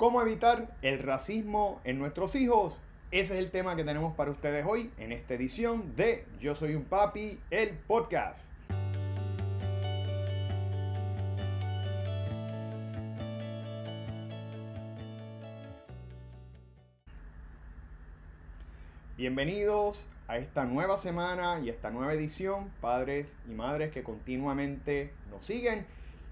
¿Cómo evitar el racismo en nuestros hijos? Ese es el tema que tenemos para ustedes hoy en esta edición de Yo Soy un Papi, el podcast. Bienvenidos a esta nueva semana y esta nueva edición, padres y madres que continuamente nos siguen.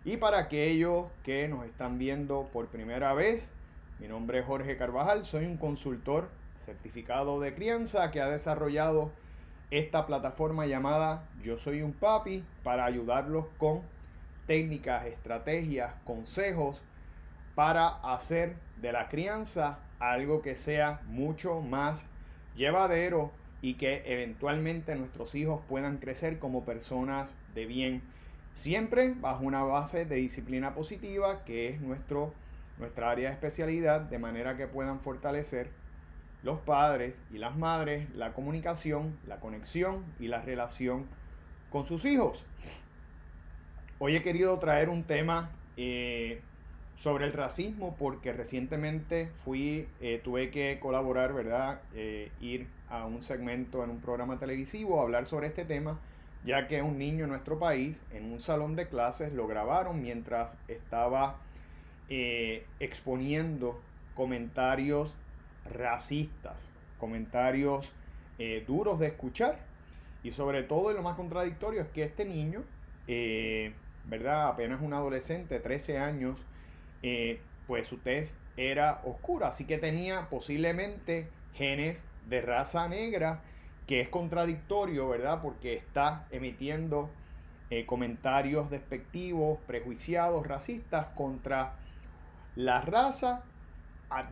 Y para aquellos que nos están viendo por primera vez, mi nombre es Jorge Carvajal, soy un consultor certificado de crianza que ha desarrollado esta plataforma llamada Yo Soy un Papi para ayudarlos con técnicas, estrategias, consejos para hacer de la crianza algo que sea mucho más llevadero y que eventualmente nuestros hijos puedan crecer como personas de bien, siempre bajo una base de disciplina positiva que es nuestro, nuestra área de especialidad, de manera que puedan fortalecer los padres y las madres la comunicación, la conexión y la relación con sus hijos. Hoy he querido traer un tema eh, sobre el racismo, porque recientemente fui, eh, tuve que colaborar, ¿verdad? Eh, ir a un segmento en un programa televisivo a hablar sobre este tema, ya que un niño en nuestro país, en un salón de clases, lo grabaron mientras estaba eh, exponiendo comentarios racistas, comentarios duros de escuchar. Y sobre todo, y lo más contradictorio es que este niño, ¿verdad? Apenas un adolescente, 13 años, eh, pues su tez era oscura, así que tenía posiblemente genes de raza negra, que es contradictorio, ¿verdad? Porque está emitiendo eh, comentarios despectivos, prejuiciados, racistas contra la raza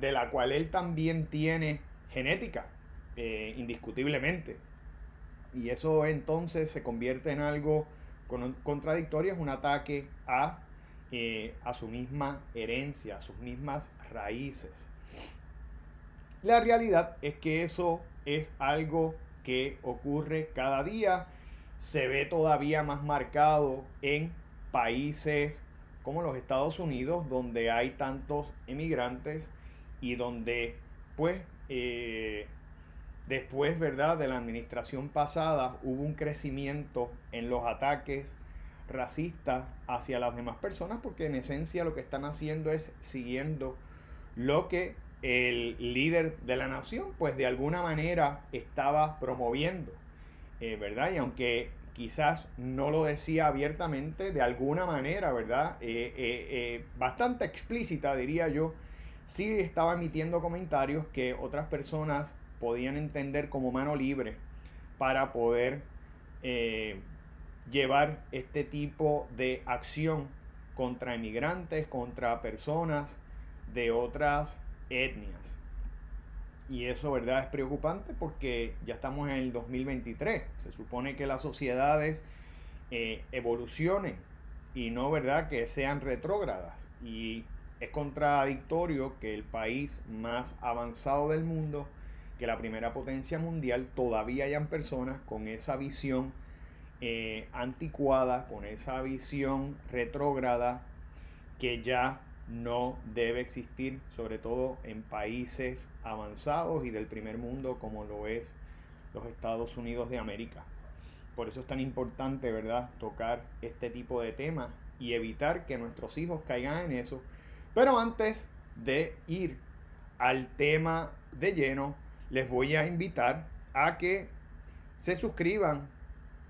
de la cual él también tiene genética, eh, indiscutiblemente. Y eso entonces se convierte en algo contradictorio, es un ataque a eh, a su misma herencia, a sus mismas raíces. La realidad es que eso es algo que ocurre cada día, se ve todavía más marcado en países como los Estados Unidos, donde hay tantos emigrantes y donde, pues, eh, después, ¿verdad?, de la administración pasada hubo un crecimiento en los ataques racista hacia las demás personas porque en esencia lo que están haciendo es siguiendo lo que el líder de la nación pues de alguna manera estaba promoviendo, eh, ¿verdad? Y aunque quizás no lo decía abiertamente, de alguna manera, ¿verdad? Eh, eh, bastante explícita diría yo, sí estaba emitiendo comentarios que otras personas podían entender como mano libre para poder llevar este tipo de acción contra inmigrantes, contra personas de otras etnias. Y eso, ¿verdad? Es preocupante porque ya estamos en el 2023. Se supone que las sociedades eh, evolucionen y no, ¿verdad? Que sean retrógradas. Y es contradictorio que el país más avanzado del mundo, que la primera potencia mundial, todavía hayan personas con esa visión eh, anticuada, con esa visión retrógrada que ya no debe existir, sobre todo en países avanzados y del primer mundo como lo es los Estados Unidos de América. Por eso es tan importante, ¿verdad?, tocar este tipo de temas y evitar que nuestros hijos caigan en eso. Pero antes de ir al tema de lleno, les voy a invitar a que se suscriban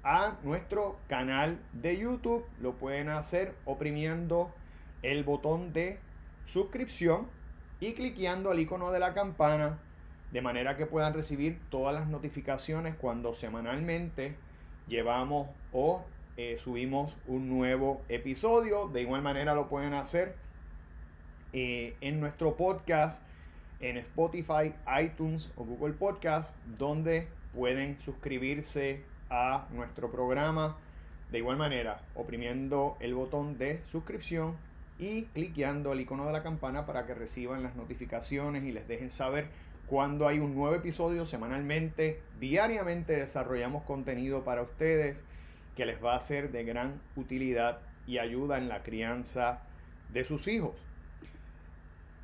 a nuestro canal de YouTube. Lo pueden hacer oprimiendo el botón de suscripción y cliqueando al icono de la campana de manera que puedan recibir todas las notificaciones cuando semanalmente llevamos o eh, subimos un nuevo episodio. De igual manera lo pueden hacer eh, en nuestro podcast en Spotify, iTunes o Google Podcast, donde pueden suscribirse a nuestro programa. De igual manera, oprimiendo el botón de suscripción y cliqueando el icono de la campana para que reciban las notificaciones y les dejen saber cuando hay un nuevo episodio semanalmente. Diariamente desarrollamos contenido para ustedes que les va a ser de gran utilidad y ayuda en la crianza de sus hijos.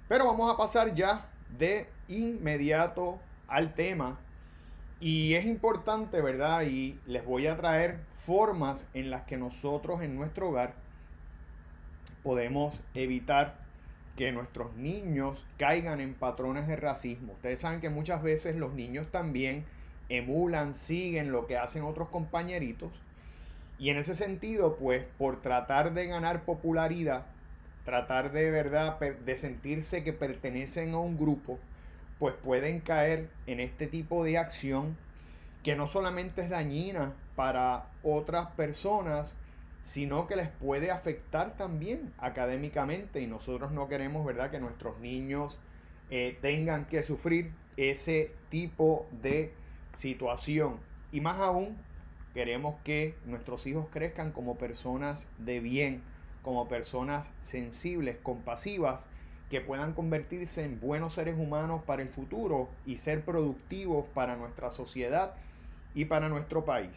Pero vamos a pasar ya de inmediato al tema. Y es importante, ¿verdad? Y les voy a traer formas en las que nosotros en nuestro hogar podemos evitar que nuestros niños caigan en patrones de racismo. Ustedes saben que muchas veces los niños también emulan, siguen lo que hacen otros compañeritos. Y en ese sentido, pues por tratar de ganar popularidad, tratar de verdad de sentirse que pertenecen a un grupo, pues pueden caer en este tipo de acción que no solamente es dañina para otras personas, sino que les puede afectar también académicamente y nosotros no queremos, ¿verdad?, que nuestros niños eh, tengan que sufrir ese tipo de situación. Y más aún, queremos que nuestros hijos crezcan como personas de bien, como personas sensibles, compasivas, que puedan convertirse en buenos seres humanos para el futuro y ser productivos para nuestra sociedad y para nuestro país.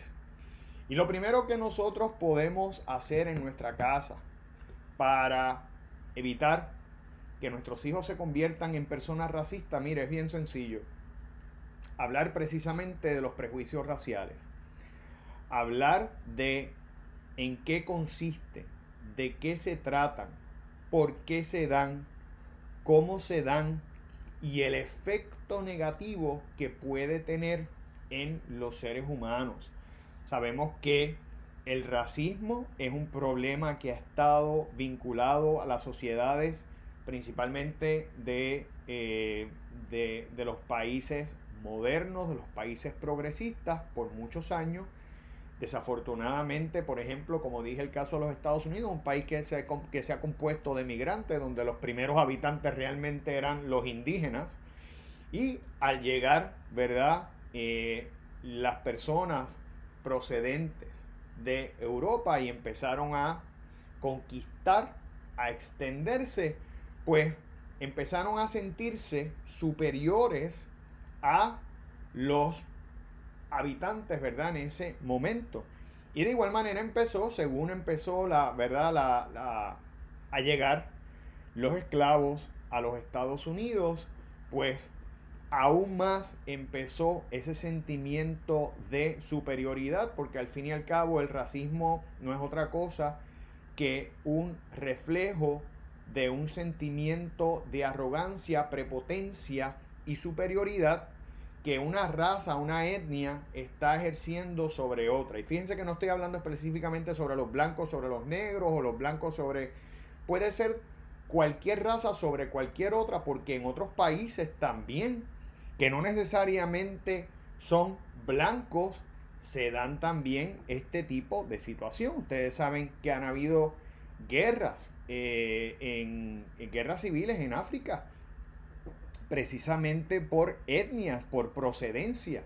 Y lo primero que nosotros podemos hacer en nuestra casa para evitar que nuestros hijos se conviertan en personas racistas, mire, es bien sencillo. Hablar precisamente de los prejuicios raciales. Hablar de en qué consiste, de qué se tratan, por qué se dan, cómo se dan y el efecto negativo que puede tener en los seres humanos. Sabemos que el racismo es un problema que ha estado vinculado a las sociedades principalmente de, eh, de, de los países modernos, de los países progresistas por muchos años. Desafortunadamente, por ejemplo, como dije el caso de los Estados Unidos, un país que se, que se ha compuesto de migrantes, donde los primeros habitantes realmente eran los indígenas, y al llegar, ¿verdad? Eh, las personas procedentes de Europa y empezaron a conquistar, a extenderse, pues empezaron a sentirse superiores a los habitantes, ¿verdad? En ese momento. Y de igual manera empezó, según empezó la, ¿verdad? La, a llegar los esclavos a los Estados Unidos, pues aún más empezó ese sentimiento de superioridad, porque al fin y al cabo el racismo no es otra cosa que un reflejo de un sentimiento de arrogancia, prepotencia y superioridad que una raza, una etnia está ejerciendo sobre otra. Y fíjense que no estoy hablando específicamente sobre los blancos, sobre los negros o los blancos sobre... Puede ser cualquier raza sobre cualquier otra porque en otros países también que no necesariamente son blancos, se dan también este tipo de situación. Ustedes saben que han habido guerras, eh, en, guerras civiles en África, precisamente por etnias, por procedencia.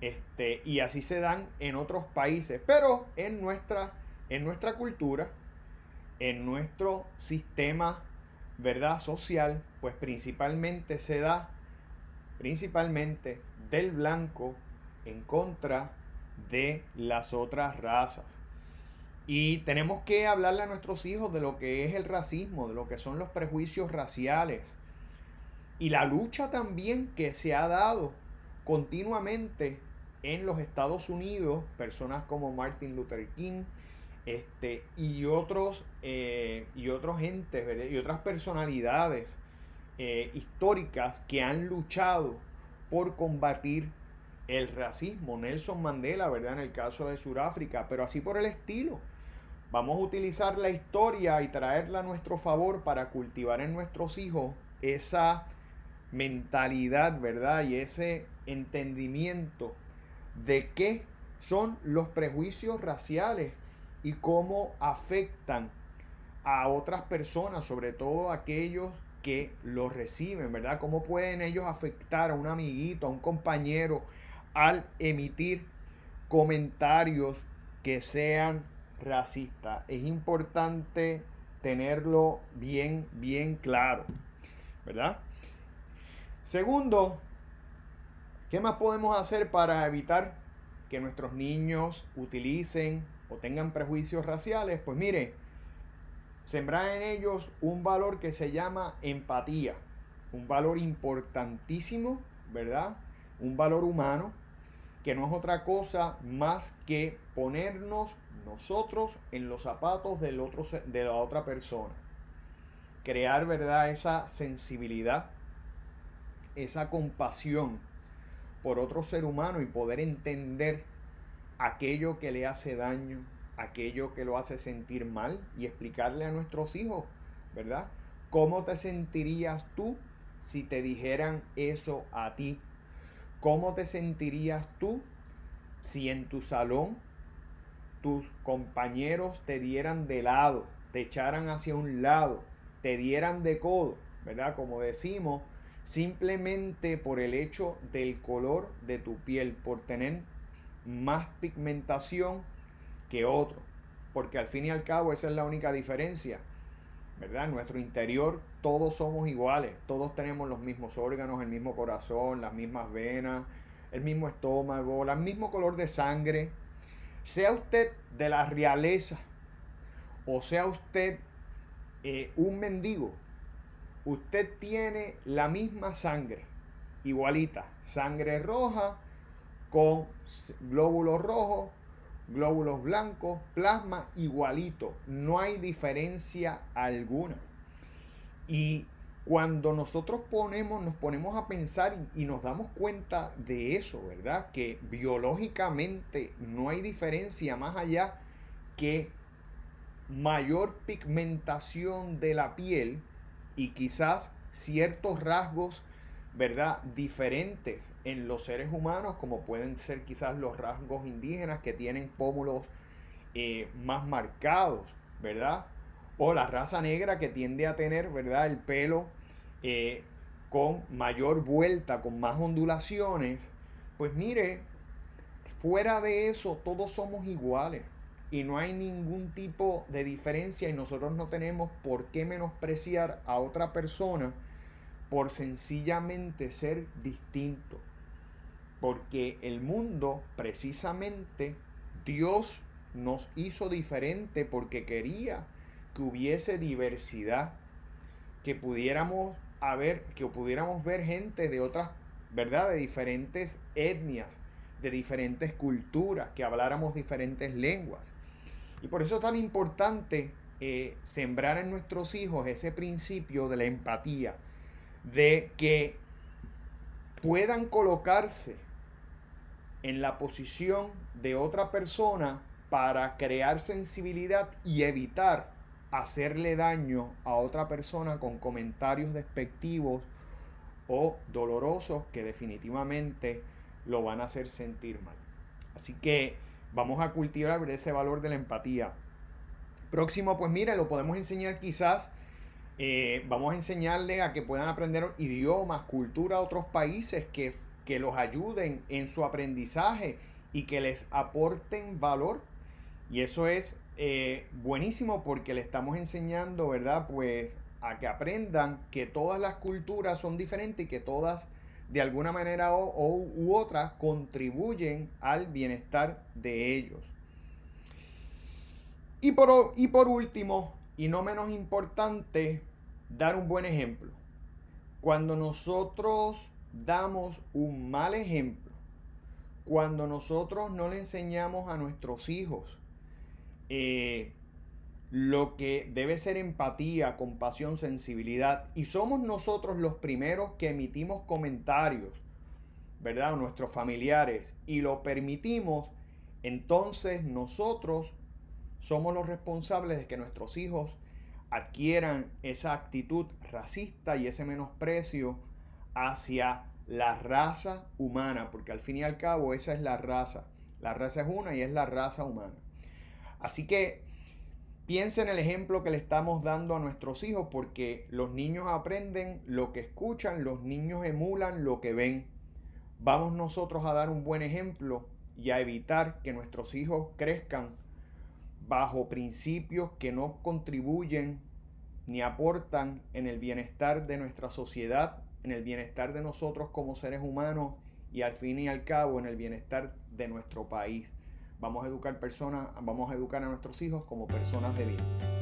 Este, y así se dan en otros países, pero en nuestra, en nuestra cultura, en nuestro sistema ¿verdad? social, pues principalmente se da principalmente del blanco en contra de las otras razas. Y tenemos que hablarle a nuestros hijos de lo que es el racismo, de lo que son los prejuicios raciales. Y la lucha también que se ha dado continuamente en los Estados Unidos, personas como Martin Luther King este, y otros eh, y otros gentes y otras personalidades eh, históricas que han luchado por combatir el racismo. Nelson Mandela, ¿verdad? En el caso de Sudáfrica, pero así por el estilo. Vamos a utilizar la historia y traerla a nuestro favor para cultivar en nuestros hijos esa mentalidad, ¿verdad? Y ese entendimiento de qué son los prejuicios raciales y cómo afectan a otras personas, sobre todo aquellos que lo reciben, ¿verdad? ¿Cómo pueden ellos afectar a un amiguito, a un compañero, al emitir comentarios que sean racistas? Es importante tenerlo bien, bien claro, ¿verdad? Segundo, ¿qué más podemos hacer para evitar que nuestros niños utilicen o tengan prejuicios raciales? Pues mire, sembrar en ellos un valor que se llama empatía. un valor importantísimo, ¿verdad? Un valor humano que no es otra cosa más que ponernos nosotros en los zapatos del otro, de la otra persona. Crear, ¿verdad? Esa sensibilidad, esa compasión por otro ser humano y poder entender aquello que le hace daño, aquello que lo hace sentir mal y explicarle a nuestros hijos, ¿verdad? ¿Cómo te sentirías tú si te dijeran eso a ti? ¿Cómo te sentirías tú si en tu salón tus compañeros te dieran de lado, te echaran hacia un lado, te dieran de codo, ¿verdad? Como decimos, simplemente por el hecho del color de tu piel, por tener más pigmentación que otro. Porque al fin y al cabo esa es la única diferencia. ¿Verdad? En nuestro interior todos somos iguales, todos tenemos los mismos órganos, el mismo corazón, las mismas venas, el mismo estómago, el mismo color de sangre. Sea usted de la realeza o sea usted eh, un mendigo, usted tiene la misma sangre, igualita, sangre roja con glóbulos rojos, glóbulos blancos, plasma igualito, no hay diferencia alguna. Y cuando nosotros ponemos, nos ponemos a pensar y, nos damos cuenta de eso, ¿verdad? Que biológicamente no hay diferencia más allá que mayor pigmentación de la piel y quizás ciertos rasgos, ¿verdad? Diferentes en los seres humanos, como pueden ser quizás los rasgos indígenas que tienen pómulos eh, más marcados, ¿verdad? O la raza negra que tiende a tener, ¿verdad? El pelo eh, con mayor vuelta, con más ondulaciones. Pues mire, fuera de eso, todos somos iguales y no hay ningún tipo de diferencia y nosotros no tenemos por qué menospreciar a otra persona por sencillamente ser distinto. Porque el mundo, precisamente, Dios nos hizo diferente porque quería que hubiese diversidad, que pudiéramos haber, que pudiéramos ver gente de otras, ¿verdad? De diferentes etnias, de diferentes culturas, que habláramos diferentes lenguas. Y por eso es tan importante eh, sembrar en nuestros hijos ese principio de la empatía, de que puedan colocarse en la posición de otra persona para crear sensibilidad y evitar hacerle daño a otra persona con comentarios despectivos o dolorosos que definitivamente lo van a hacer sentir mal. Así que Vamos a cultivar ese valor de la empatía. Próximo, pues mira, lo podemos enseñar quizás. Eh, vamos a enseñarle a que puedan aprender idiomas, cultura de otros países que, que los ayuden en su aprendizaje y que les aporten valor. Y eso es eh, buenísimo porque le estamos enseñando, ¿verdad? Pues a que aprendan que todas las culturas son diferentes y que todas de alguna manera o, u otra contribuyen al bienestar de ellos. Y por, y por último, y no menos importante, dar un buen ejemplo. Cuando nosotros damos un mal ejemplo, cuando nosotros no le enseñamos a nuestros hijos eh, lo que debe ser empatía, compasión, sensibilidad. Y somos nosotros los primeros que emitimos comentarios, ¿verdad? nuestros familiares y lo permitimos, entonces nosotros somos los responsables de que nuestros hijos adquieran esa actitud racista y ese menosprecio hacia la raza humana, porque al fin y al cabo esa es la raza. La raza es una y es la raza humana. Así que Piensa en el ejemplo que le estamos dando a nuestros hijos porque los niños aprenden lo que escuchan, los niños emulan lo que ven. Vamos nosotros a dar un buen ejemplo y a evitar que nuestros hijos crezcan bajo principios que no contribuyen ni aportan en el bienestar de nuestra sociedad, en el bienestar de nosotros como seres humanos y al fin y al cabo en el bienestar de nuestro país. Vamos a educar personas, vamos a educar a nuestros hijos como personas de bien.